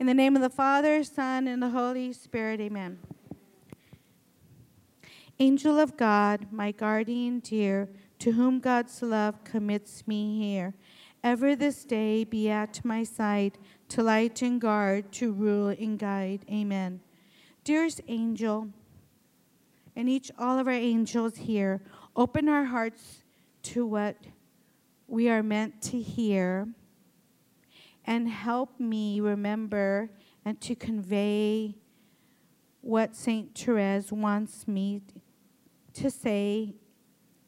In the name of the Father, Son, and the Holy Spirit, amen. Angel of God, my guardian dear, to whom God's love commits me here, ever this day be at my side, to light and guard, to rule and guide. Amen. Dearest angel, and each all of our angels here, open our hearts to what we are meant to hear and help me remember and to convey what St. Therese wants me to say,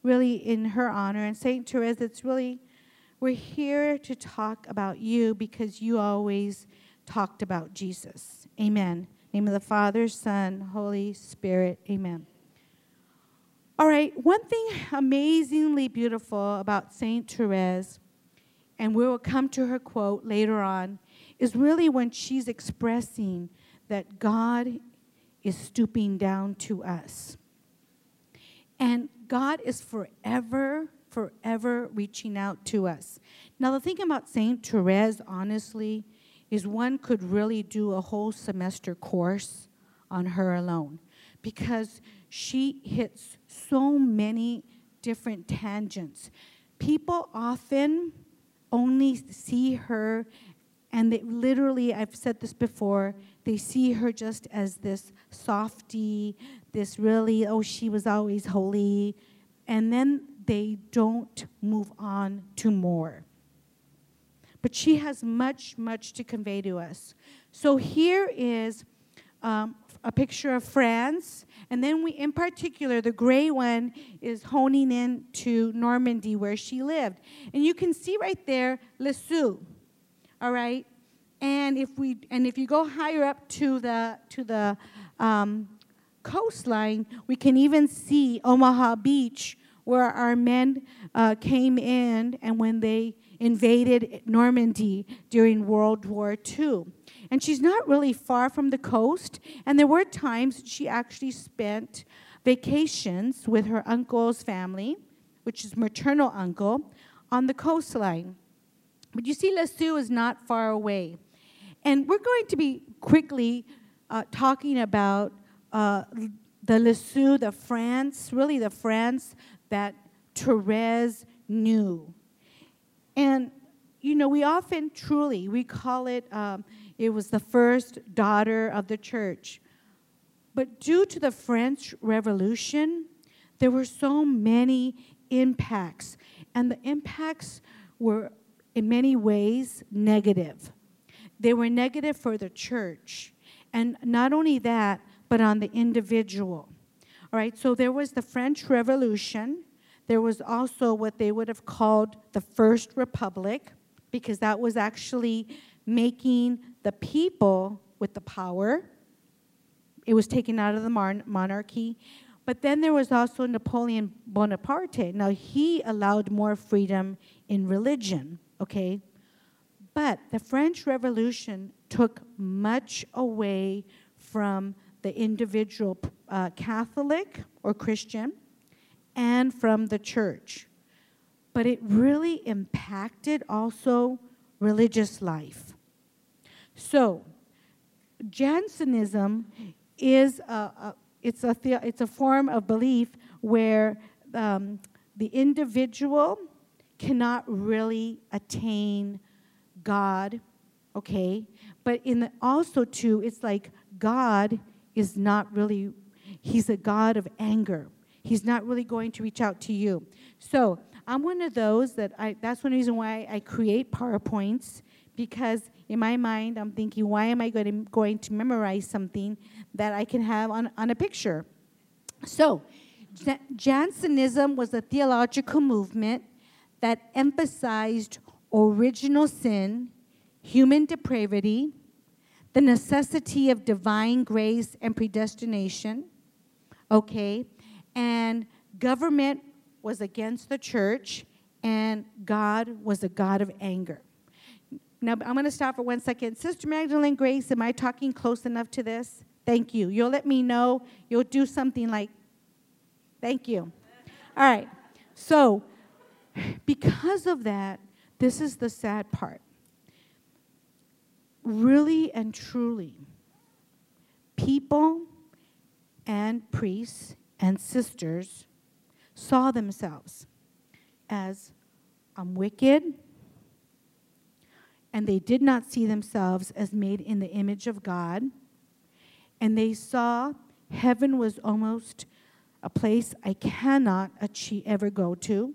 really in her honor. And St. Therese, it's really, we're here to talk about you because you always talked about Jesus. Amen. name of the Father, Son, Holy Spirit. Amen. All right, one thing amazingly beautiful about St. Therese and we will come to her quote later on, is really when she's expressing that God is stooping down to us. And God is forever, forever reaching out to us. Now, the thing about St. Therese, honestly, is one could really do a whole semester course on her alone because she hits so many different tangents. People often only see her, and they literally, I've said this before, they see her just as this softy, this really, oh, she was always holy, and then they don't move on to more. But she has much, much to convey to us. So here is um, a picture of France, and then we, in particular, the gray one is honing in to Normandy where she lived. And you can see right there, Lisieux, all right? And if we, and if you go higher up to the, to the um, coastline, we can even see Omaha Beach where our men uh, came in and when they invaded Normandy during World War II. And she's not really far from the coast. And there were times she actually spent vacations with her uncle's family, which is maternal uncle, on the coastline. But you see, Lisieux is not far away. And we're going to be quickly uh, talking about uh, the Lisieux, the France, really the France that Therese knew. And, you know, we often truly, we call it, um, it was the first daughter of the church. But due to the French Revolution, there were so many impacts, and the impacts were in many ways negative. They were negative for the church, and not only that, but on the individual. All right, so there was the French Revolution. There was also what they would have called the First Republic, because that was actually making the people with the power. It was taken out of the monarchy. But then there was also Napoleon Bonaparte. Now, he allowed more freedom in religion, okay? But the French Revolution took much away from the individual uh, Catholic or Christian and from the church. But it really impacted also religious life. So, Jansenism is a, a it's, a it's a form of belief where um, the individual cannot really attain God, okay? But in the, also too, it's like God is not really, he's a God of anger. He's not really going to reach out to you. So I'm one of those that I, that's one reason why I create PowerPoints because in my mind I'm thinking, why am I going to, going to memorize something that I can have on, on a picture? So, Jansenism was a theological movement that emphasized original sin, human depravity, the necessity of divine grace and predestination, okay, and government was against the church, and God was a God of anger. Now, I'm going to stop for one second. Sister Magdalene Grace, am I talking close enough to this? Thank you. You'll let me know. You'll do something like, thank you. All right. So, because of that, this is the sad part. really and truly, people and priests and sisters saw themselves as I'm wicked, and they did not see themselves as made in the image of God, and they saw heaven was almost a place I cannot achieve, ever go to.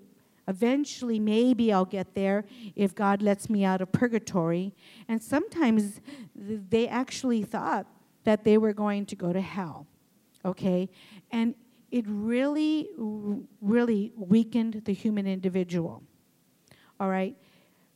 Eventually, maybe I'll get there if God lets me out of purgatory. And sometimes they actually thought that they were going to go to hell. Okay? And it really, really weakened the human individual. All right?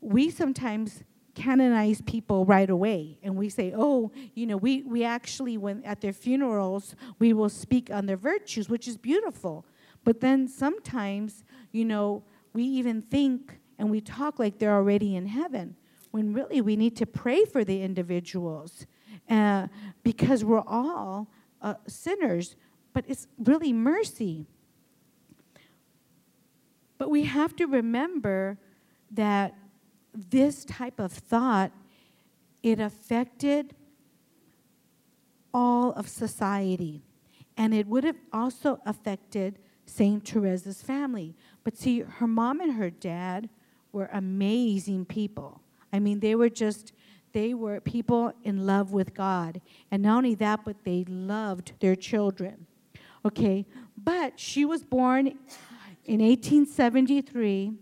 We sometimes canonize people right away. And we say oh you know we, we actually when at their funerals we will speak on their virtues which is beautiful. But then sometimes you know we even think and we talk like they're already in heaven when really we need to pray for the individuals uh, because we're all uh, sinners, but it's really mercy. But we have to remember that this type of thought it affected all of society and it would have also affected St. Teresa's family. But see, her mom and her dad were amazing people. I mean, they were just, they were people in love with God. And not only that, but they loved their children. Okay, but she was born in 1873,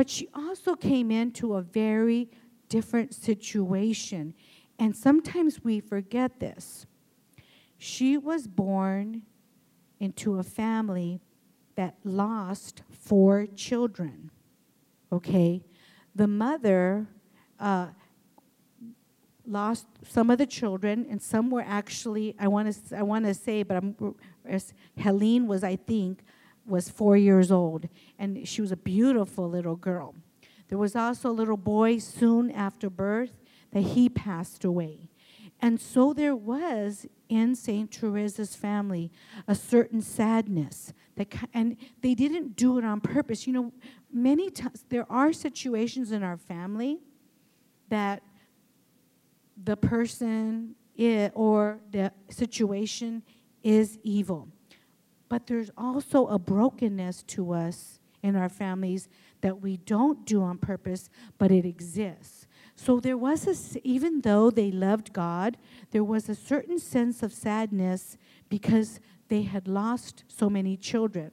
but she also came into a very different situation. And sometimes we forget this. She was born into a family that lost four children. Okay? The mother uh, lost some of the children, and some were actually, I want to I wanna say, but I'm, Helene was, I think, was four years old, and she was a beautiful little girl. There was also a little boy soon after birth that he passed away. And so there was in St. Teresa's family a certain sadness that and they didn't do it on purpose. You know, many times there are situations in our family that the person or the situation is evil. But there's also a brokenness to us in our families that we don't do on purpose, but it exists. So there was a, even though they loved God, there was a certain sense of sadness because they had lost so many children.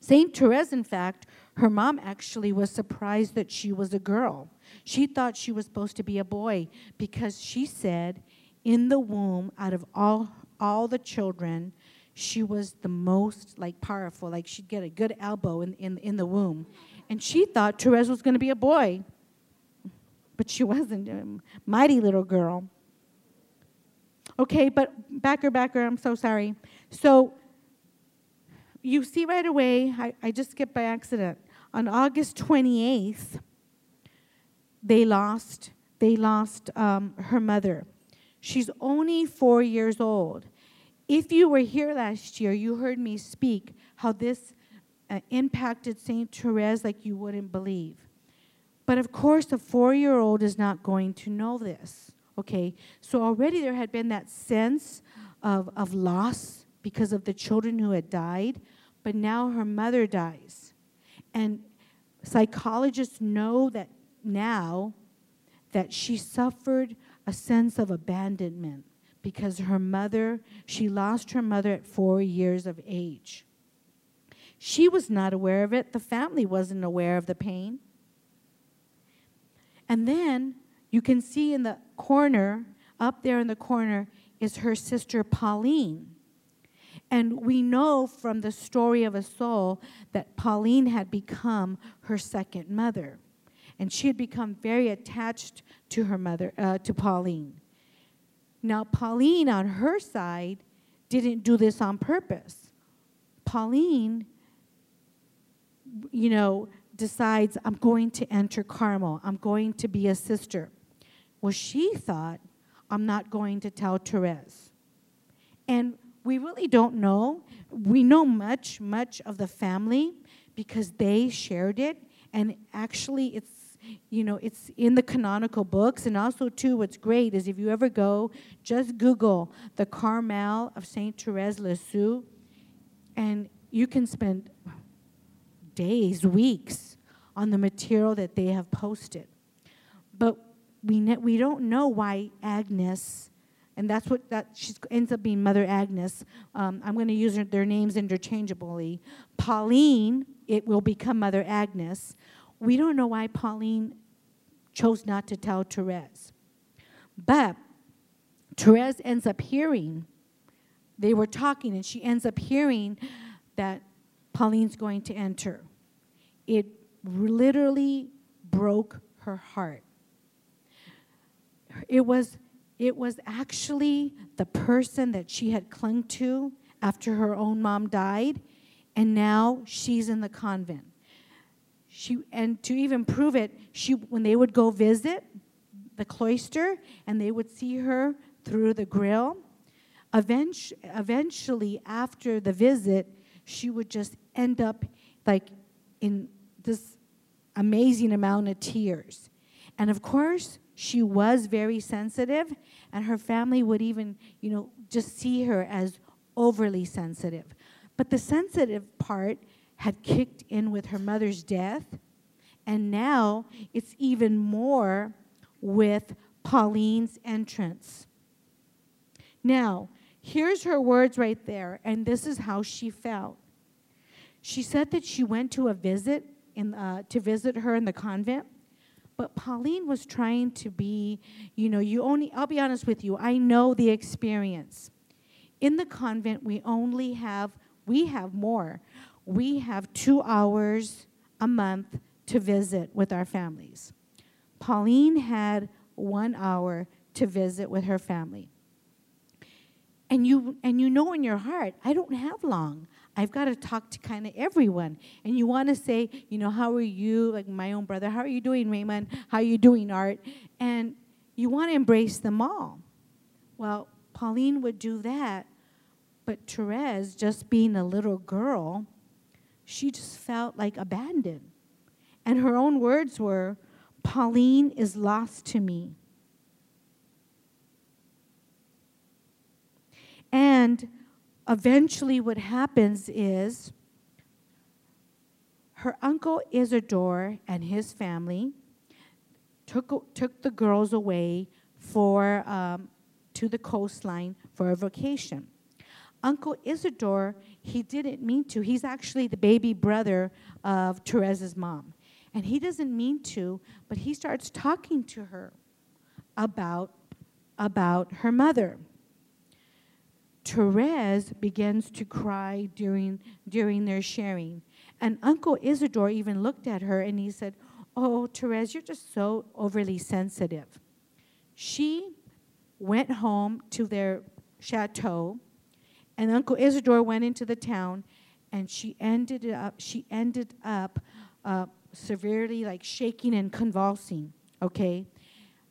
St. Therese, in fact, her mom actually was surprised that she was a girl. She thought she was supposed to be a boy because she said, in the womb, out of all, all the children, she was the most like powerful, like she'd get a good elbow in, in, in the womb. And she thought Therese was going to be a boy but she wasn't a mighty little girl. Okay, but backer, backer, I'm so sorry. So you see right away, I, I just skipped by accident. On August 28th, they lost, they lost um, her mother. She's only four years old. If you were here last year, you heard me speak how this uh, impacted St. Therese like you wouldn't believe. But of course, a four year old is not going to know this. Okay? So already there had been that sense of, of loss because of the children who had died, but now her mother dies. And psychologists know that now that she suffered a sense of abandonment because her mother, she lost her mother at four years of age. She was not aware of it, the family wasn't aware of the pain. And then you can see in the corner, up there in the corner, is her sister Pauline. And we know from the story of a soul that Pauline had become her second mother. And she had become very attached to her mother, uh, to Pauline. Now, Pauline, on her side, didn't do this on purpose. Pauline, you know, decides, I'm going to enter Carmel, I'm going to be a sister. Well, she thought, I'm not going to tell Therese. And we really don't know. We know much, much of the family because they shared it. And actually, it's, you know, it's in the canonical books. And also, too, what's great is if you ever go, just Google the Carmel of St. Therese Lisieux, and you can spend days, weeks on the material that they have posted. But we, ne- we don't know why Agnes, and that's what that she ends up being Mother Agnes. Um, I'm going to use her, their names interchangeably. Pauline, it will become Mother Agnes. We don't know why Pauline chose not to tell Therese. But Therese ends up hearing, they were talking, and she ends up hearing that Pauline's going to enter. It literally broke her heart. It was, it was actually the person that she had clung to after her own mom died, and now she's in the convent. She, and to even prove it, she, when they would go visit the cloister and they would see her through the grill, eventually, after the visit, she would just end up like in this amazing amount of tears. And of course, she was very sensitive, and her family would even, you know, just see her as overly sensitive. But the sensitive part had kicked in with her mother's death, and now it's even more with Pauline's entrance. Now, here's her words right there, and this is how she felt. She said that she went to a visit in, uh, to visit her in the convent. But Pauline was trying to be, you know, you only, I'll be honest with you, I know the experience. In the convent, we only have, we have more. We have two hours a month to visit with our families. Pauline had one hour to visit with her family. And you, and you know in your heart, I don't have long. I've got to talk to kind of everyone. And you want to say, you know, how are you? Like my own brother, how are you doing, Raymond? How are you doing, Art? And you want to embrace them all. Well, Pauline would do that, but Therese, just being a little girl, she just felt like abandoned. And her own words were, Pauline is lost to me. And eventually, what happens is her uncle Isidore and his family took, took the girls away for, um, to the coastline for a vacation. Uncle Isidore, he didn't mean to. He's actually the baby brother of Therese's mom. And he doesn't mean to, but he starts talking to her about, about her mother. Therese begins to cry during, during their sharing. And Uncle Isidore even looked at her and he said, Oh, Therese, you're just so overly sensitive. She went home to their chateau, and Uncle Isidore went into the town, and she ended up, she ended up uh, severely like shaking and convulsing, okay?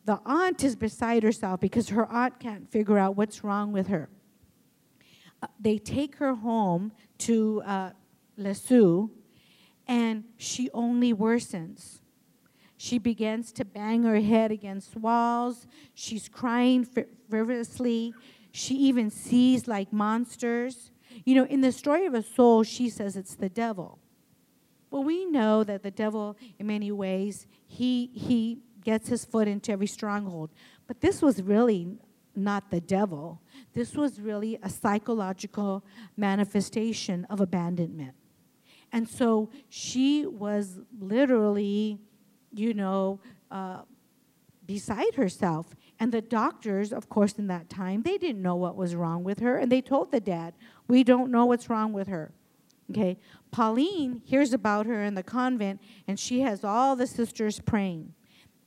The aunt is beside herself because her aunt can't figure out what's wrong with her. Uh, they take her home to uh, Lisieux, and she only worsens. She begins to bang her head against walls. She's crying fervorously. She even sees like monsters. You know, in the story of a soul, she says it's the devil. Well, we know that the devil, in many ways, he, he gets his foot into every stronghold. But this was really not the devil. This was really a psychological manifestation of abandonment. And so she was literally, you know, uh, beside herself. And the doctors, of course, in that time, they didn't know what was wrong with her. And they told the dad, We don't know what's wrong with her. Okay. Pauline hears about her in the convent, and she has all the sisters praying.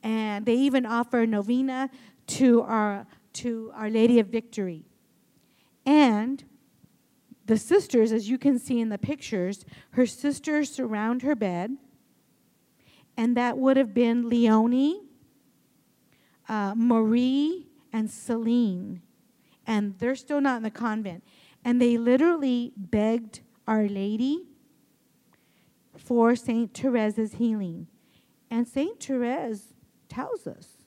And they even offer novena to our to Our Lady of Victory. And the sisters, as you can see in the pictures, her sisters surround her bed, and that would have been Leonie, uh, Marie, and Celine. And they're still not in the convent. And they literally begged Our Lady for St. Therese's healing. And St. Therese tells us,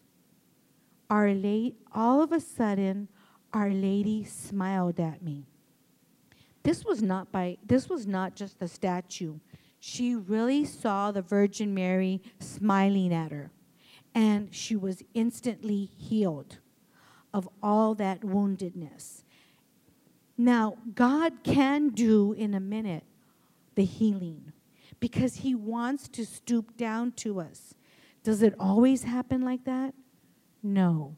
Our late, all of a sudden, Our Lady smiled at me. This was not by this was not just a statue. She really saw the Virgin Mary smiling at her, and she was instantly healed of all that woundedness. Now, God can do in a minute the healing because He wants to stoop down to us. Does it always happen like that? No.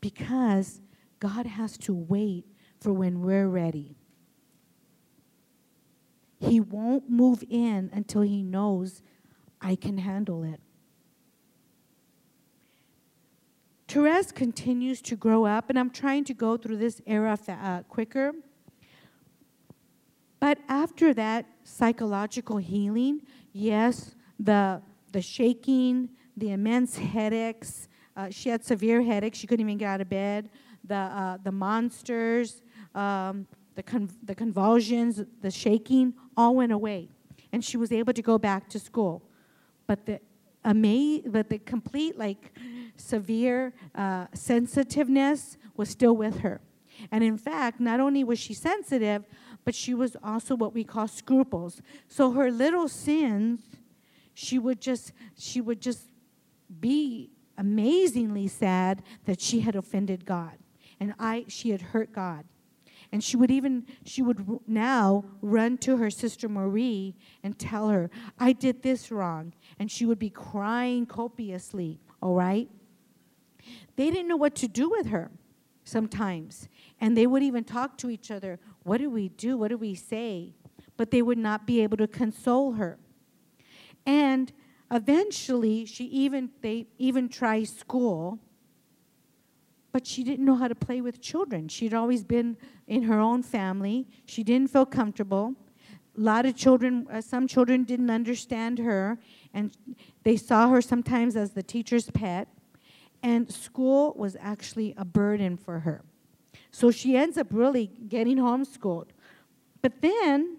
Because God has to wait for when we're ready. He won't move in until he knows I can handle it. Therese continues to grow up, and I'm trying to go through this era uh, quicker. But after that psychological healing, yes, the, the shaking, the immense headaches, uh, she had severe headaches, she couldn't even get out of bed, the, uh, the monsters, um, the, con- the convulsions, the shaking, all went away. And she was able to go back to school. But the ama- but the complete, like, severe uh, sensitiveness was still with her. And in fact, not only was she sensitive, but she was also what we call scruples. So her little sins, she would just she would just be amazingly sad that she had offended God. And I she had hurt God. And she would even, she would now run to her sister Marie and tell her, I did this wrong. And she would be crying copiously, all right? They didn't know what to do with her sometimes. And they would even talk to each other, What do we do? What do we say? But they would not be able to console her. And eventually, she even, they even tried school but she didn't know how to play with children. She'd always been in her own family. She didn't feel comfortable. A lot of children, uh, some children didn't understand her, and they saw her sometimes as the teacher's pet. And school was actually a burden for her. So she ends up really getting homeschooled. But then,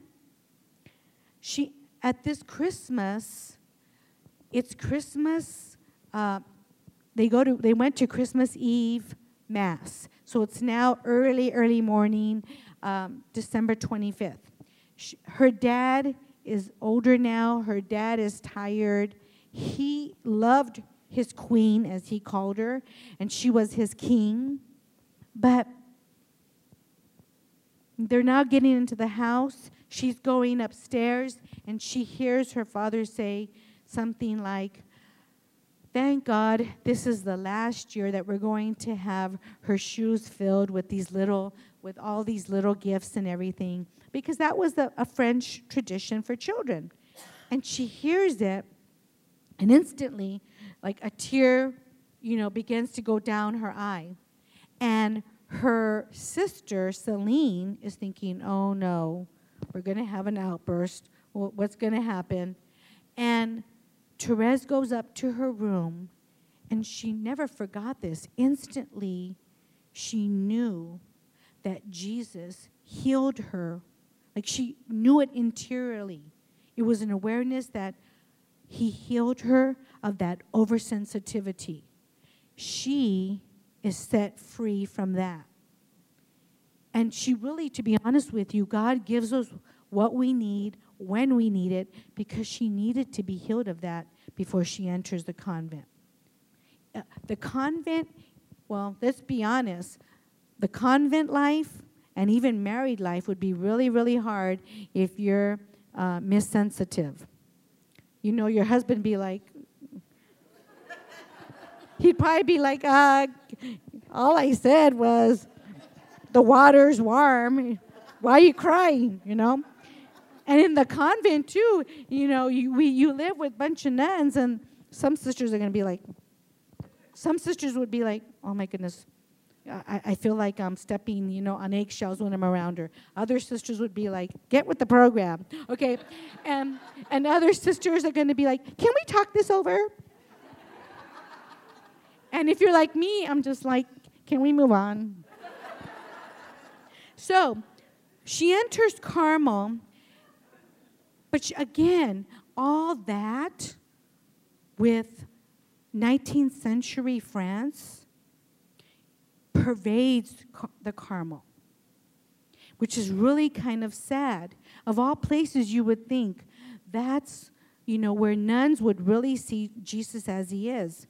she, at this Christmas, it's Christmas, uh, they, go to, they went to Christmas Eve Mass. So it's now early, early morning, um, December 25th. She, her dad is older now. Her dad is tired. He loved his queen, as he called her, and she was his king. But they're now getting into the house. She's going upstairs, and she hears her father say something like, Thank God this is the last year that we're going to have her shoes filled with these little, with all these little gifts and everything, because that was a French tradition for children. And she hears it, and instantly, like a tear, you know, begins to go down her eye. And her sister, Celine, is thinking, oh no, we're going to have an outburst. What's going to happen? And Therese goes up to her room, and she never forgot this. Instantly, she knew that Jesus healed her. Like she knew it interiorly. It was an awareness that he healed her of that oversensitivity. She is set free from that. And she really, to be honest with you, God gives us what we need when we need it because she needed to be healed of that before she enters the convent. Uh, the convent, well, let's be honest, the convent life and even married life would be really, really hard if you're uh, missensitive. You know, your husband be like, he'd probably be like, uh, all I said was, the water's warm. Why are you crying? You know? And in the convent too, you know, you, we, you live with a bunch of nuns, and some sisters are going to be like, some sisters would be like, oh my goodness, I, I feel like I'm stepping, you know, on eggshells when I'm around her. Other sisters would be like, get with the program, okay? and, and other sisters are going to be like, can we talk this over? And if you're like me, I'm just like, can we move on? so she enters Carmel but she, again, all that with 19th century France pervades the Carmel, which is really kind of sad. Of all places, you would think that's you know where nuns would really see Jesus as he is.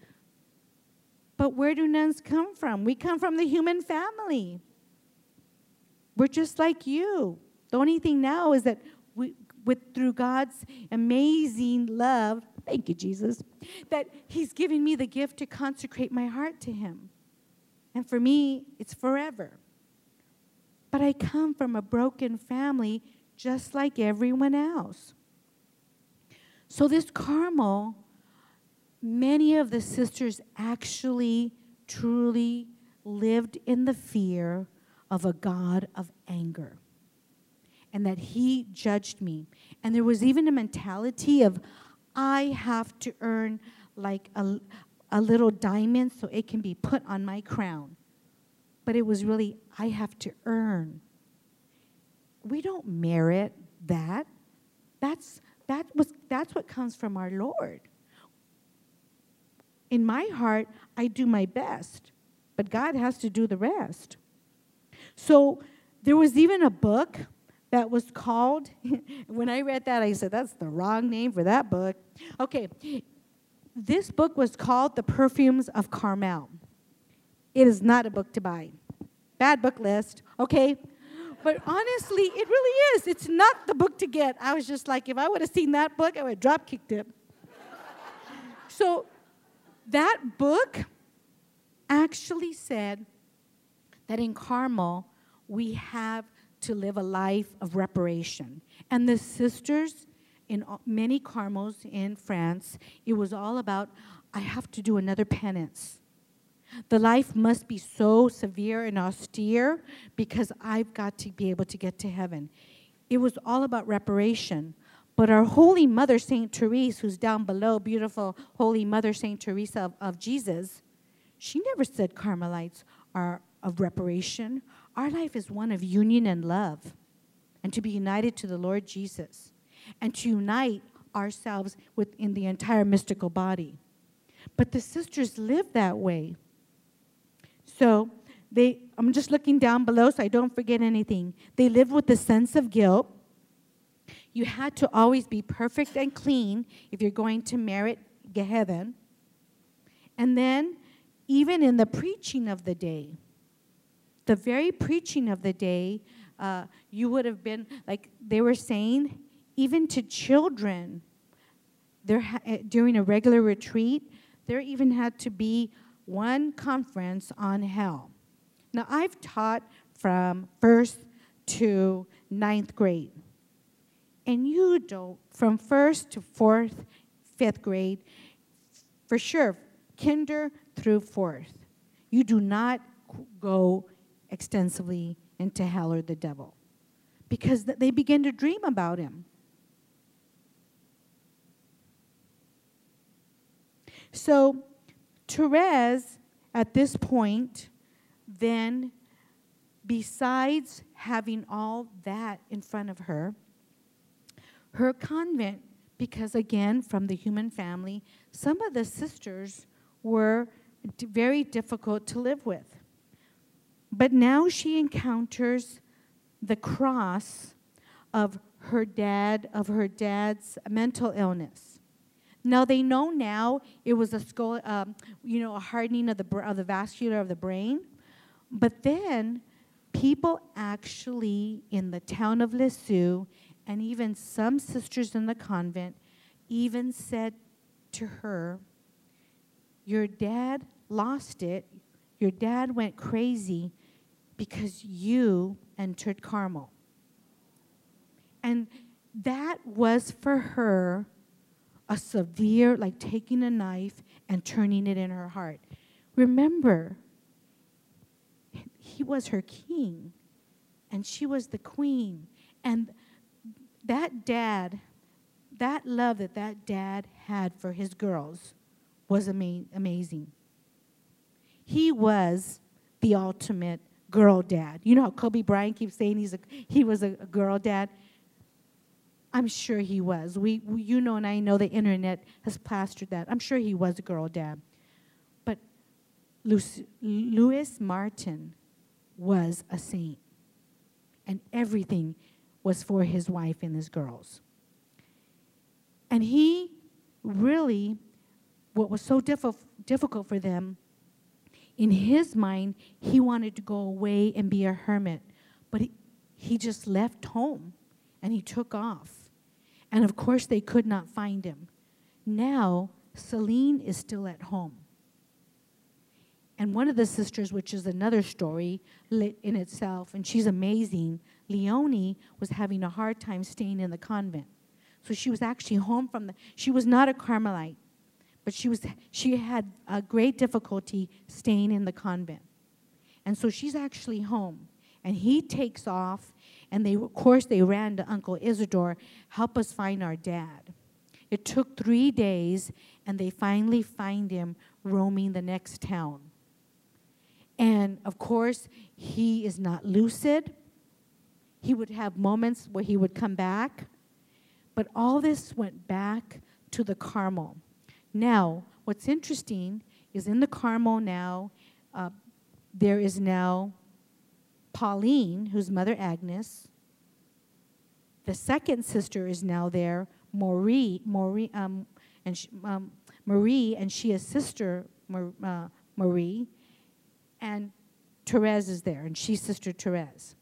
But where do nuns come from? We come from the human family. We're just like you. The only thing now is that we, with through God's amazing love, thank you, Jesus, that He's given me the gift to consecrate my heart to Him. And for me, it's forever. But I come from a broken family just like everyone else. So, this Carmel, many of the sisters actually, truly lived in the fear of a God of anger and that He judged me. And there was even a mentality of, I have to earn like a, a little diamond so it can be put on my crown. But it was really, I have to earn. We don't merit that. That's, that was, that's what comes from our Lord. In my heart, I do my best, but God has to do the rest. So there was even a book that was called, when I read that, I said, that's the wrong name for that book. Okay, this book was called The Perfumes of Carmel. It is not a book to buy. Bad book list, okay? But honestly, it really is. It's not the book to get. I was just like, if I would have seen that book, I would have drop kicked it. so that book actually said that in Carmel, we have to live a life of reparation. And the sisters in many Carmels in France, it was all about, I have to do another penance. The life must be so severe and austere because I've got to be able to get to heaven. It was all about reparation. But our Holy Mother, St. Therese, who's down below, beautiful Holy Mother, St. Teresa of, of Jesus, she never said Carmelites are of reparation. Our life is one of union and love, and to be united to the Lord Jesus, and to unite ourselves within the entire mystical body. But the sisters live that way. So they, I'm just looking down below so I don't forget anything. They live with a sense of guilt. You had to always be perfect and clean if you're going to merit heaven. And then, even in the preaching of the day, the very preaching of the day, uh, you would have been, like they were saying, even to children, there eh, during a regular retreat, there even had to be one conference on hell. Now, I've taught from first to ninth grade. And you don't, from first to fourth, fifth grade, for sure, kinder through fourth, you do not go extensively into hell or the devil because they begin to dream about him. So, Therese, at this point, then, besides having all that in front of her, her convent, because again, from the human family, some of the sisters were very difficult to live with. But now she encounters the cross of her dad, of her dad's mental illness. Now they know now it was a skull, um, you know, a hardening of the of the vascular of the brain, but then people actually in the town of Lisieux and even some sisters in the convent even said to her, "Your dad lost it. Your dad went crazy because you entered Carmel." And that was for her a severe, like taking a knife and turning it in her heart. Remember, he was her king, and she was the queen. And that dad, that love that that dad had for his girls was ama- amazing. He was the ultimate girl dad. You know how Kobe Bryant keeps saying he's a, he was a, a girl dad? I'm sure he was. We, we, you know, and I know the internet has plastered that. I'm sure he was a girl dad. But Louis Martin was a saint, and everything was for his wife and his girls. And he really, what was so diffi- difficult for them, in his mind, he wanted to go away and be a hermit. But he, he just left home and he took off. And of course, they could not find him. Now, Celine is still at home. And one of the sisters, which is another story in itself, and she's amazing, Leonie was having a hard time staying in the convent. So she was actually home from the, she was not a Carmelite, but she, was, she had a great difficulty staying in the convent. And so she's actually home. And he takes off, and they, of course, they ran to Uncle Isidore, help us find our dad. It took three days, and they finally find him roaming the next town. And of course, he is not lucid. He would have moments where he would come back, but all this went back to the Carmel. Now, what's interesting is in the Carmel now, uh, there is now Pauline, whose mother Agnes. The second sister is now there, Marie, Marie, um, and she, um, Marie, and she is sister uh, Marie, and Therese is there, and she's sister Therese.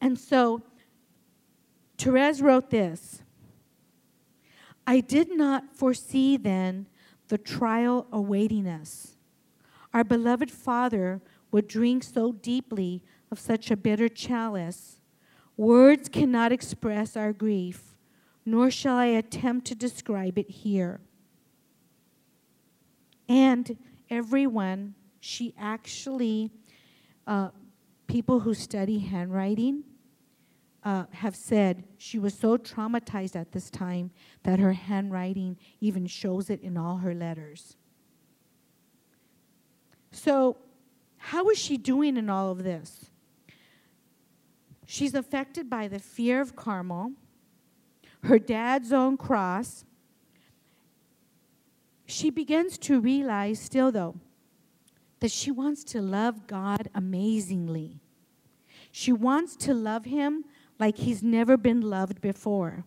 And so Therese wrote this I did not foresee then the trial awaiting us. Our beloved Father would drink so deeply of such a bitter chalice. Words cannot express our grief, nor shall I attempt to describe it here. And everyone, she actually, uh, people who study handwriting, uh, have said she was so traumatized at this time that her handwriting even shows it in all her letters. So, how is she doing in all of this? She's affected by the fear of Carmel, her dad's own cross. She begins to realize, still though, that she wants to love God amazingly. She wants to love Him like he's never been loved before.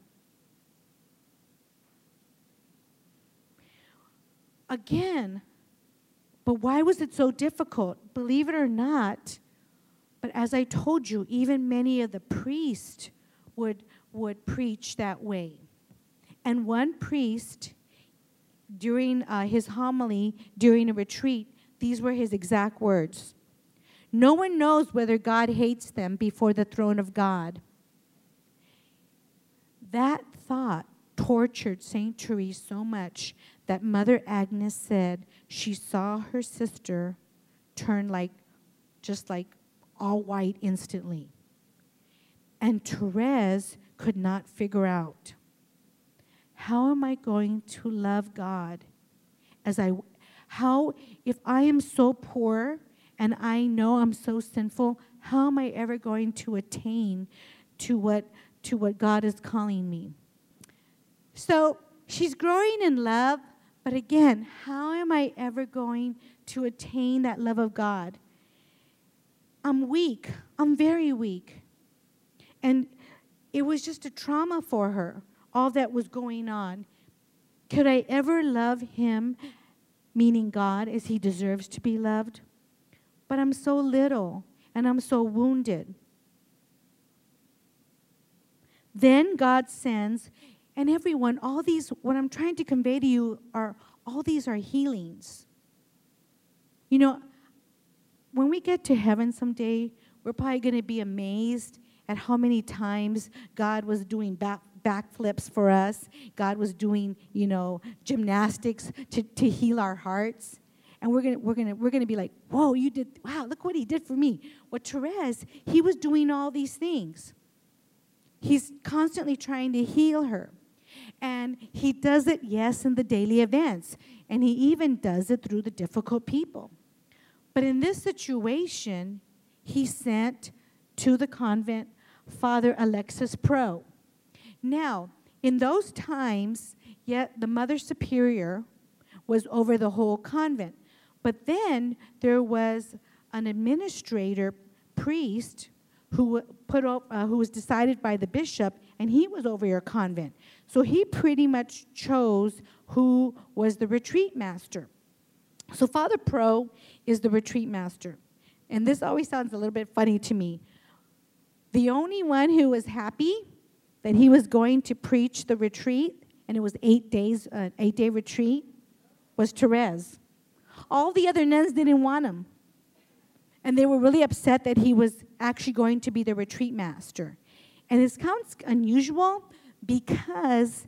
Again, but why was it so difficult? Believe it or not, but as I told you, even many of the priests would, would preach that way. And one priest, during uh, his homily, during a retreat, these were his exact words No one knows whether God hates them before the throne of God. That thought tortured St. Therese so much that Mother Agnes said she saw her sister turn like, just like all white instantly. And Therese could not figure out how am I going to love God as I, how, if I am so poor and I know I'm so sinful, how am I ever going to attain to what to what God is calling me. So she's growing in love, but again, how am I ever going to attain that love of God? I'm weak. I'm very weak. And it was just a trauma for her, all that was going on. Could I ever love him, meaning God, as he deserves to be loved? But I'm so little and I'm so wounded. Then God sends, and everyone, all these, what I'm trying to convey to you are all these are healings. You know, when we get to heaven someday, we're probably going to be amazed at how many times God was doing back, backflips for us. God was doing, you know, gymnastics to, to heal our hearts. And we're gonna, we're, gonna, we're gonna be like, whoa, you did, wow, look what he did for me. Well, Therese, he was doing all these things. He's constantly trying to heal her. And he does it, yes, in the daily events. And he even does it through the difficult people. But in this situation, he sent to the convent Father Alexis Prou. Now, in those times, yet the Mother Superior was over the whole convent. But then there was an administrator priest who put up, uh, who was decided by the bishop, and he was over your convent. So he pretty much chose who was the retreat master. So Father Prou is the retreat master. And this always sounds a little bit funny to me. The only one who was happy that he was going to preach the retreat, and it was eight days, uh, eight day retreat, was Therese. All the other nuns didn't want him. And they were really upset that he was actually going to be the retreat master. And it sounds unusual because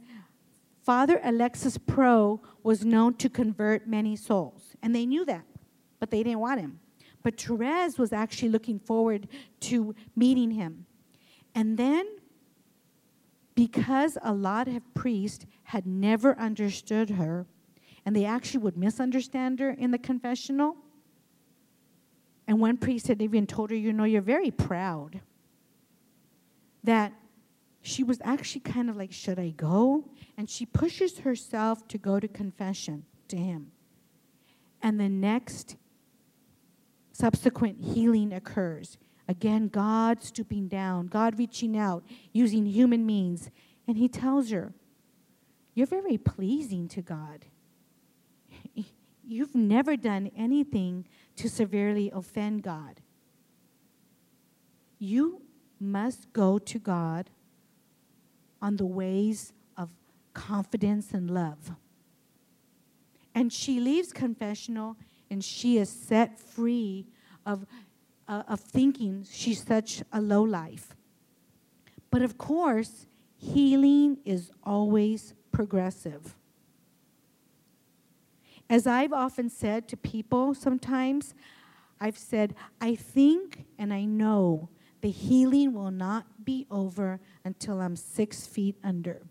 Father Alexis Prou was known to convert many souls. And they knew that, but they didn't want him. But Therese was actually looking forward to meeting him. And then, because a lot of priests had never understood her, and they actually would misunderstand her in the confessional, and one priest had even told her, You know, you're very proud. That she was actually kind of like, Should I go? And she pushes herself to go to confession to him. And the next subsequent healing occurs. Again, God stooping down, God reaching out, using human means. And he tells her, You're very pleasing to God. You've never done anything to severely offend God. You must go to God on the ways of confidence and love. And she leaves confessional and she is set free of, uh, of thinking she's such a low life. But of course, healing is always progressive. As I've often said to people sometimes, I've said, I think and I know the healing will not be over until I'm six feet under.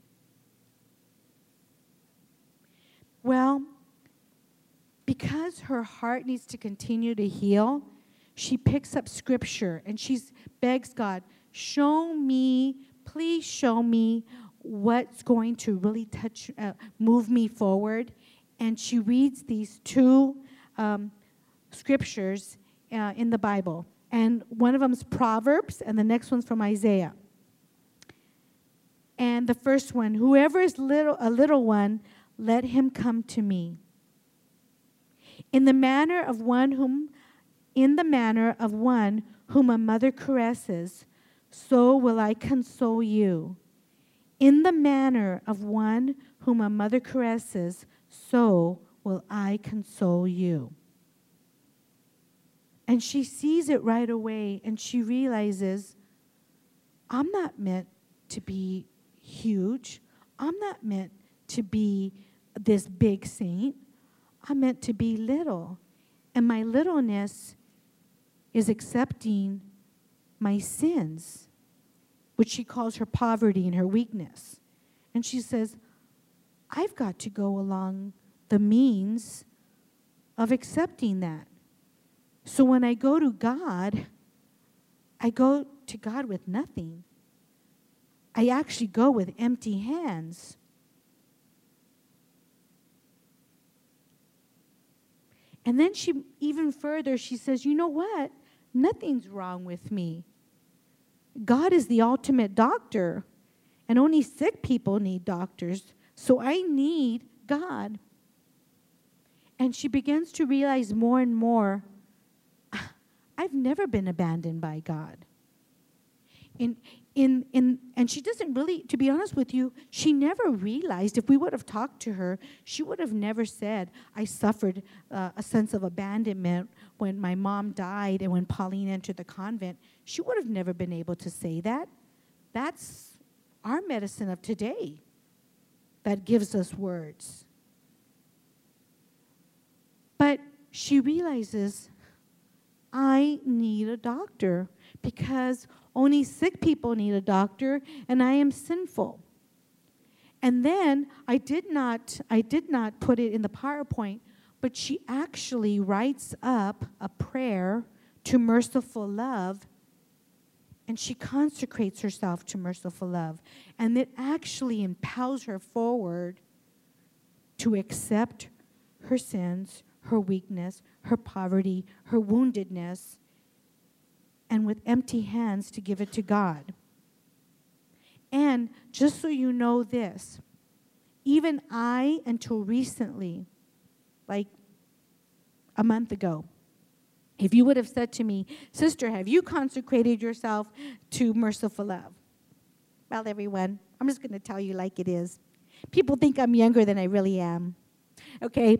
Well, because her heart needs to continue to heal, she picks up scripture and she begs God, show me, please show me what's going to really touch, uh, move me forward. And she reads these two um, scriptures uh, in the Bible. And one of them is Proverbs, and the next one's from Isaiah. And the first one, whoever is little, a little one, let him come to me in the manner of one whom in the manner of one whom a mother caresses so will i console you in the manner of one whom a mother caresses so will i console you and she sees it right away and she realizes i'm not meant to be huge i'm not meant to be this big saint I'm meant to be little. And my littleness is accepting my sins, which she calls her poverty and her weakness. And she says, I've got to go along the means of accepting that. So when I go to God, I go to God with nothing. I actually go with empty hands. And then she, even further, she says, You know what? Nothing's wrong with me. God is the ultimate doctor, and only sick people need doctors. So I need God. And she begins to realize more and more I've never been abandoned by God. In, in, in, and she doesn't really, to be honest with you, she never realized. If we would have talked to her, she would have never said, I suffered uh, a sense of abandonment when my mom died and when Pauline entered the convent. She would have never been able to say that. That's our medicine of today that gives us words. But she realizes, I need a doctor because only sick people need a doctor, and I am sinful. And then I did not I did not put it in the PowerPoint, but she actually writes up a prayer to merciful love and she consecrates herself to merciful love. And it actually impels her forward to accept her sins, her weakness, her poverty, her woundedness, and with empty hands to give it to God. And just so you know this, even I, until recently, like a month ago, if you would have said to me, Sister, have you consecrated yourself to merciful love? Well, everyone, I'm just going to tell you like it is. People think I'm younger than I really am. Okay?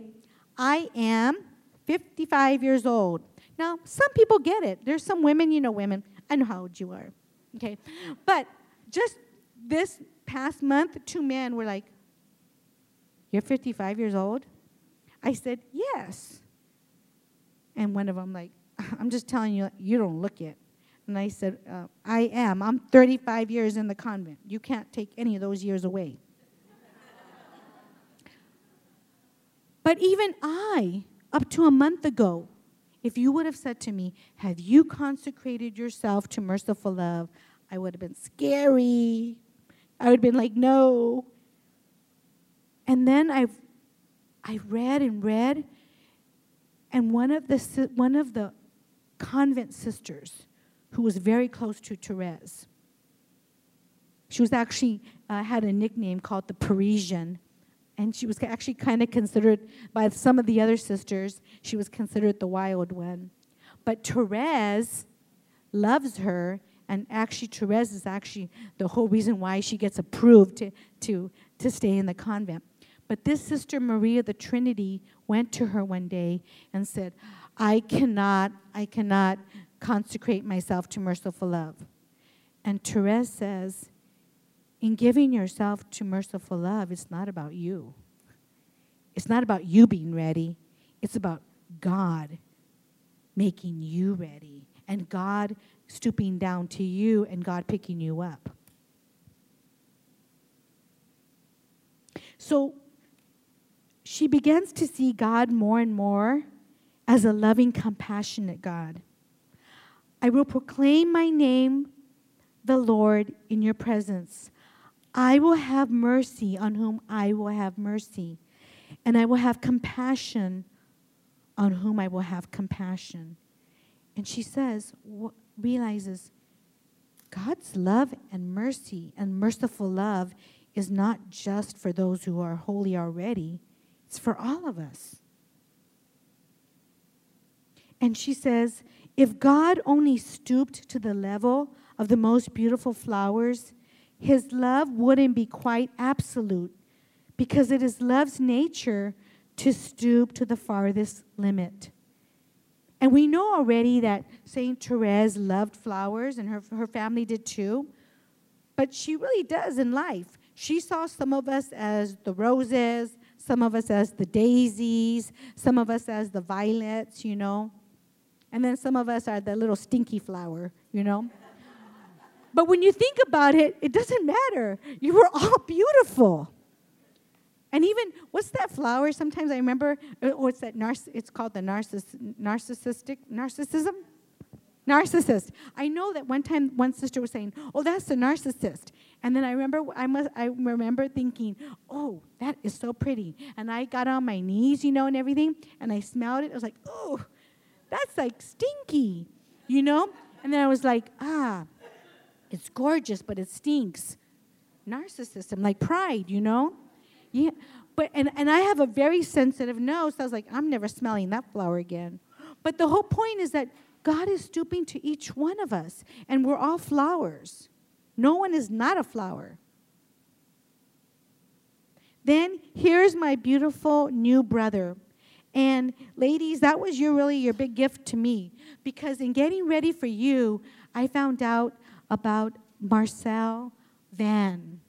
I am 55 years old. Now, some people get it. There's some women, you know, women. I know how old you are. Okay? But just this past month, two men were like, You're 55 years old? I said, Yes. And one of them, like, I'm just telling you, you don't look it. And I said, uh, I am. I'm 35 years in the convent. You can't take any of those years away. but even I, up to a month ago, if you would have said to me, Have you consecrated yourself to merciful love? I would have been scary. I would have been like, No. And then I've I read and read, and one of the, one of the convent sisters who was very close to Therese, she was actually uh, had a nickname called the Parisian. And she was actually kind of considered, by some of the other sisters, she was considered the wild one. But Therese loves her, and actually, Therese is actually the whole reason why she gets approved to, to, to stay in the convent. But this sister Maria the Trinity went to her one day and said, I cannot, I cannot consecrate myself to merciful love. And Therese says, in giving yourself to merciful love, it's not about you. It's not about you being ready. It's about God making you ready and God stooping down to you and God picking you up. So she begins to see God more and more as a loving, compassionate God. I will proclaim my name, the Lord, in your presence. I will have mercy on whom I will have mercy, and I will have compassion on whom I will have compassion. And she says, realizes God's love and mercy and merciful love is not just for those who are holy already it's for all of us. And she says, if God only stooped to the level of the most beautiful flowers, his love wouldn't be quite absolute because it is love's nature to stoop to the farthest limit. And we know already that St. Therese loved flowers and her, her family did too. But she really does in life. She saw some of us as the roses, some of us as the daisies, some of us as the violets, you know. And then some of us are the little stinky flower, you know. but when you think about it, it doesn't matter. You were all beautiful. And even what's that flower? Sometimes I remember uh, what's that narciss- it's called the narciss- narcissistic narcissism narcissist. I know that one time one sister was saying, "Oh, that's a narcissist," and then I remember I must I remember thinking, "Oh, that is so pretty," and I got on my knees, you know, and everything, and I smelled it. I was like, "Oh, that's like stinky," you know, and then I was like, "Ah, it's gorgeous, but it stinks." Narcissism, like pride, you know, yeah. But and and I have a very sensitive nose. So I was like, "I'm never smelling that flower again." But the whole point is that God is stooping to each one of us, and we're all flowers. No one is not a flower. Then here's my beautiful new brother. And ladies, that was your really your big gift to me because in getting ready for you, I found out about Marcel Van.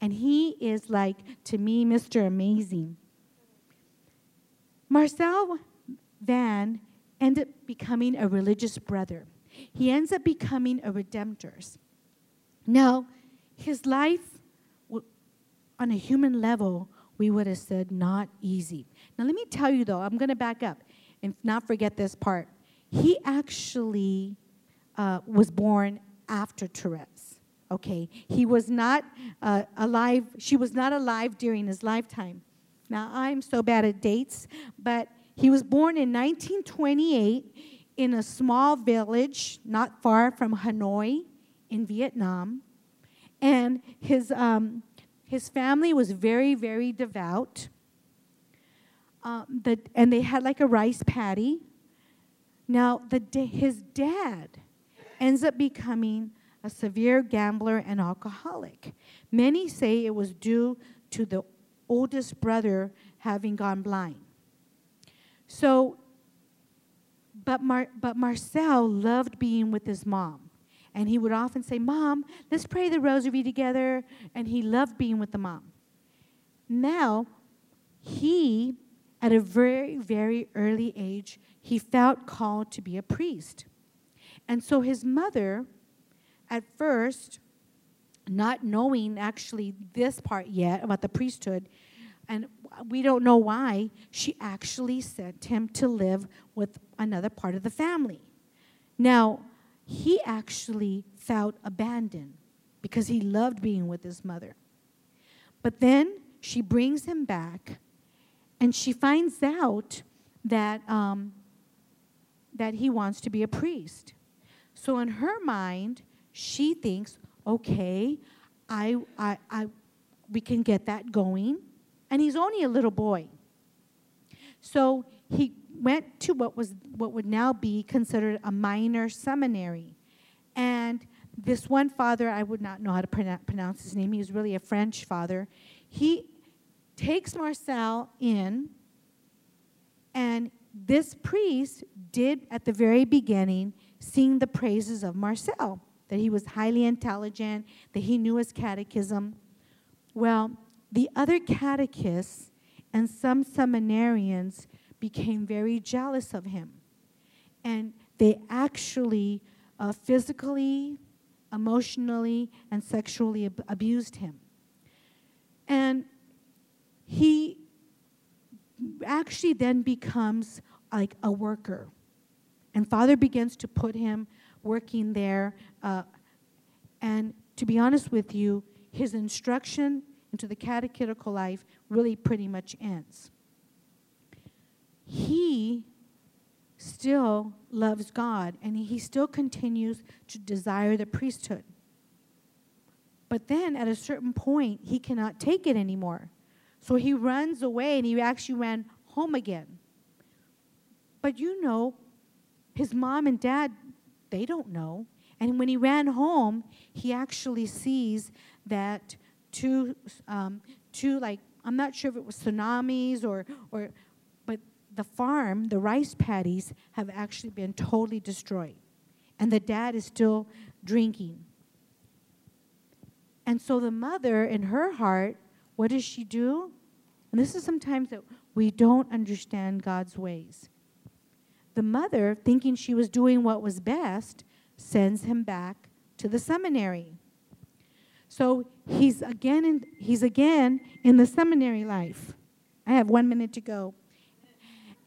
And he is like to me Mr. Amazing. Marcel Van ended up becoming a religious brother. He ends up becoming a redemptor. Now, his life, on a human level, we would have said not easy. Now, let me tell you though, I'm going to back up and not forget this part. He actually uh, was born after Therese. Okay, he was not uh, alive, she was not alive during his lifetime. Now, I'm so bad at dates, but he was born in 1928 in a small village not far from Hanoi in Vietnam. And his, um, his family was very, very devout. Um, the, and they had like a rice paddy. Now, the, his dad ends up becoming a severe gambler and alcoholic. Many say it was due to the oldest brother having gone blind. So, but, Mar- but Marcel loved being with his mom. And he would often say, Mom, let's pray the rosary together. And he loved being with the mom. Now, he, at a very, very early age, he felt called to be a priest. And so his mother, at first, not knowing actually this part yet about the priesthood, and we don't know why, she actually sent him to live with another part of the family. Now, he actually felt abandoned because he loved being with his mother. But then she brings him back and she finds out that, um, that he wants to be a priest. So in her mind, she thinks, okay, I, I, I, we can get that going. And he's only a little boy. So he went to what was what would now be considered a minor seminary. And this one father, I would not know how to pronounce his name. He was really a French father. He takes Marcel in, and this priest did at the very beginning sing the praises of Marcel, that he was highly intelligent, that he knew his catechism. Well, the other catechists and some seminarians became very jealous of him. And they actually uh, physically, emotionally, and sexually ab- abused him. And he actually then becomes like a worker. And Father begins to put him working there. Uh, and to be honest with you, his instruction into the catechetical life really pretty much ends. He still loves God and he still continues to desire the priesthood. But then at a certain point, he cannot take it anymore. So he runs away and he actually ran home again. But you know, his mom and dad, they don't know. And when he ran home, he actually sees that two, um, two like, I'm not sure if it was tsunamis or, or but the farm, the rice paddies, have actually been totally destroyed. And the dad is still drinking. And so the mother, in her heart, what does she do? And this is sometimes that we don't understand God's ways. The mother, thinking she was doing what was best, sends him back to the seminary. So he's again in, he's again in the seminary life. I have one minute to go.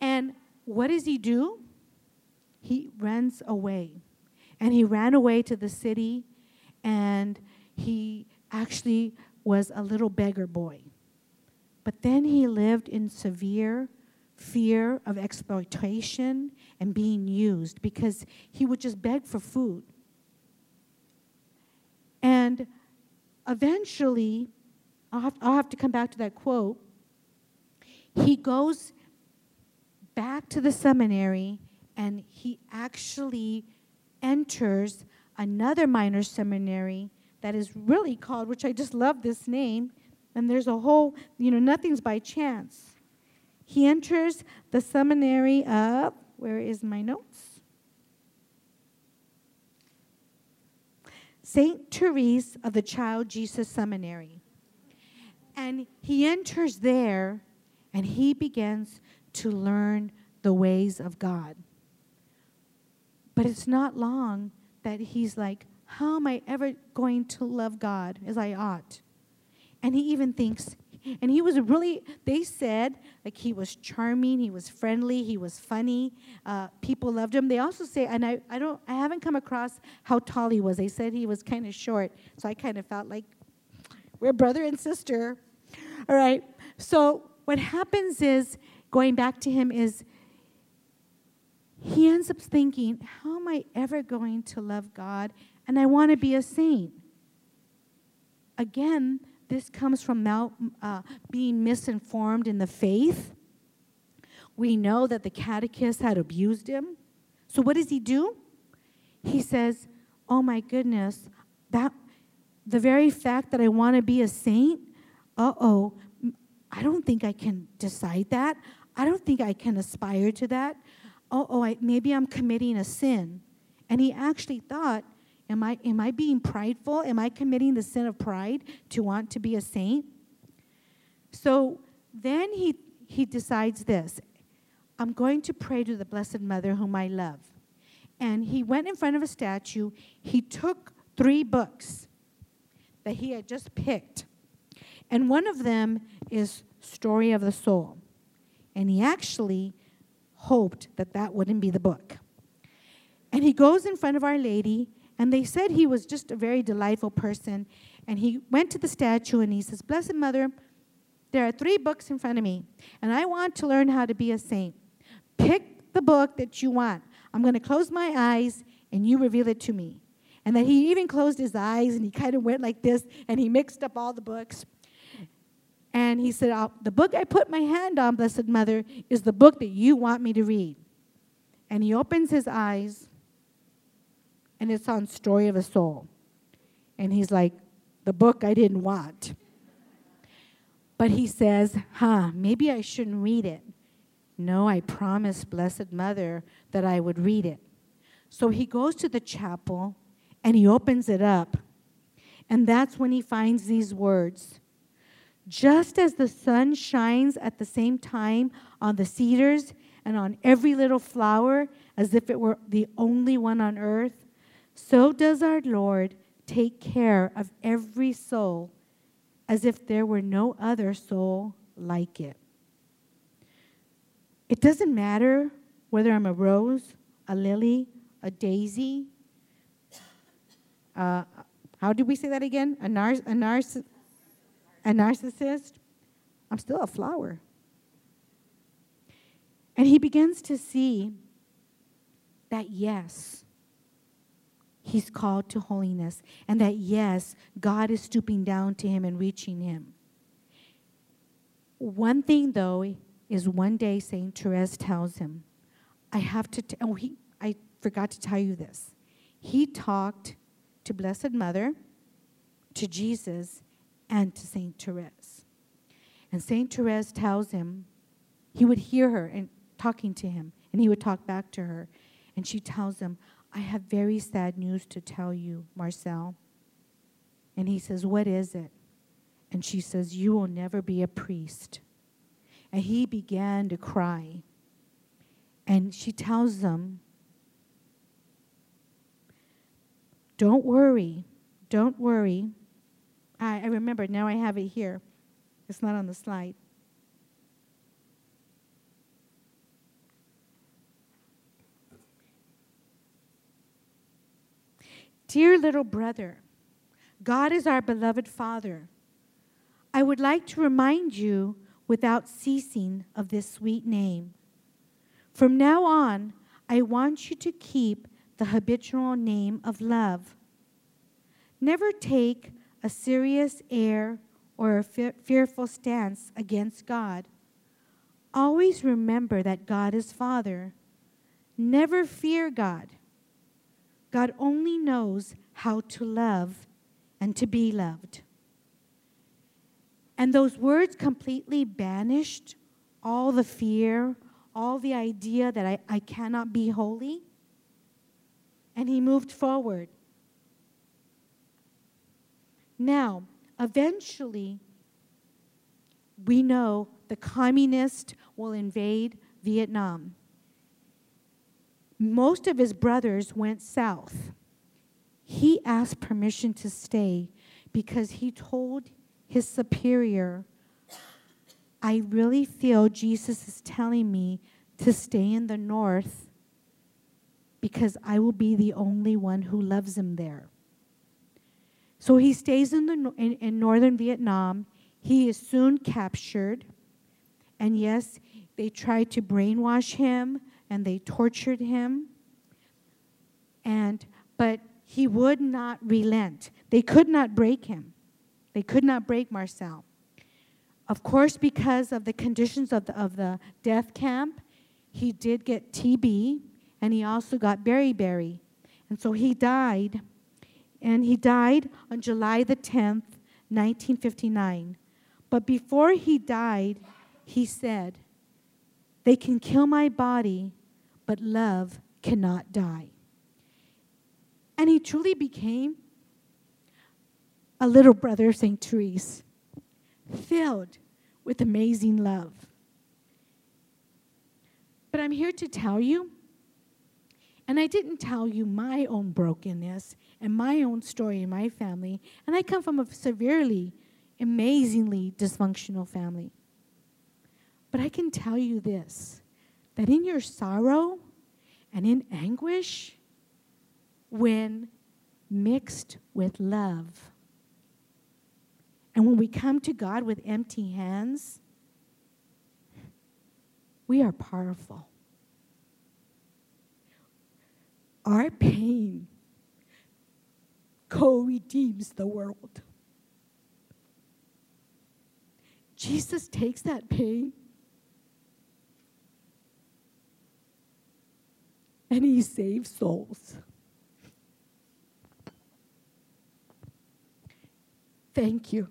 And what does he do? He runs away. And he ran away to the city, and he actually was a little beggar boy. But then he lived in severe fear of exploitation and being used because he would just beg for food. And eventually, I'll have, I'll have to come back to that quote. He goes back to the seminary and he actually enters another minor seminary that is really called, which I just love this name, and there's a whole, you know, nothing's by chance. He enters the seminary of, where is my notes? St. Therese of the Child Jesus Seminary. And he enters there and he begins to learn the ways of God. But it's not long that he's like, How am I ever going to love God as I ought? And he even thinks And he was really, they said, like he was charming, he was friendly, he was funny. Uh, people loved him. They also say, and I, I don't, I haven't come across how tall he was. They said he was kind of short. So I kind of felt like we're brother and sister. All right. So what happens is, going back to him, is he ends up thinking, how am I ever going to love God? And I want to be a saint. Again, this comes from now uh, being misinformed in the faith. We know that the catechist had abused him. So what does he do? He says, "Oh my goodness, that the very fact that I want to be a saint, uh-oh, I don't think I can decide that. I don't think I can aspire to that. Oh, oh, I, maybe I'm committing a sin." And he actually thought Am I, am I being prideful? Am I committing the sin of pride to want to be a saint? So then he, he decides this I'm going to pray to the Blessed Mother whom I love. And he went in front of a statue. He took three books that he had just picked. And one of them is Story of the Soul. And he actually hoped that that wouldn't be the book. And he goes in front of Our Lady and they said he was just a very delightful person. And he went to the statue and he says, Blessed Mother, there are three books in front of me, and I want to learn how to be a saint. Pick the book that you want. I'm going to close my eyes and you reveal it to me. And then he even closed his eyes and he kind of went like this and he mixed up all the books. And he said, oh, The book I put my hand on, Blessed Mother, is the book that you want me to read. And he opens his eyes and it's on Story of a Soul. And he's like, the book I didn't want. But he says, huh, maybe I shouldn't read it. No, I promised Blessed Mother that I would read it. So he goes to the chapel and he opens it up. And that's when he finds these words Just as the sun shines at the same time on the cedars and on every little flower, as if it were the only one on earth, so does our Lord take care of every soul as if there were no other soul like it. It doesn't matter whether I'm a rose, a lily, a daisy. Uh, how do we say that again? A, nar- a, narciss- a narcissist? I'm still a flower. And he begins to see that, yes, he's called to holiness, and that yes, God is stooping down to him and reaching him. One thing, though, is one day St. Therese tells him, I have to, t- oh, he, I forgot to tell you this. He talked to Blessed Mother, to Jesus, and to St. Therese. And St. Therese tells him, he would hear her and talking to him, and he would talk back to her. And she tells him, I have very sad news to tell you, Marcel. And he says, What is it? And she says, You will never be a priest. And he began to cry. And she tells them, Don't worry. Don't worry. I, I remember, now I have it here. It's not on the slide. Dear little brother, God is our beloved Father. I would like to remind you without ceasing of this sweet name. From now on, I want you to keep the habitual name of love. Never take a serious air or a fearful stance against God. Always remember that God is Father. Never fear God. God only knows how to love and to be loved. And those words completely banished all the fear, all the idea that I, I cannot be holy. And he moved forward. Now, eventually, we know the communists will invade Vietnam most of his brothers went south. He asked permission to stay because he told his superior, I really feel Jesus is telling me to stay in the north because I will be the only one who loves him there. So he stays in, the, in, in northern Vietnam. He is soon captured. And yes, they tried to brainwash him and they tortured him. And but he would not relent. They could not break him. They could not break Marcel. Of course, because of the conditions of the, of the death camp, he did get TB and he also got beriberi. And so he died. And he died on July the 10th, 1959. But before he died, he said, They can kill my body, but love cannot die. And he truly became a little brother of St. Therese, filled with amazing love. But I'm here to tell you, and I didn't tell you my own brokenness and my own story in my family, and I come from a severely, amazingly dysfunctional family. But I can tell you this that in your sorrow and in anguish, when mixed with love, and when we come to God with empty hands, we are powerful. Our pain co redeems the world. Jesus takes that pain and he saves souls. Thank you.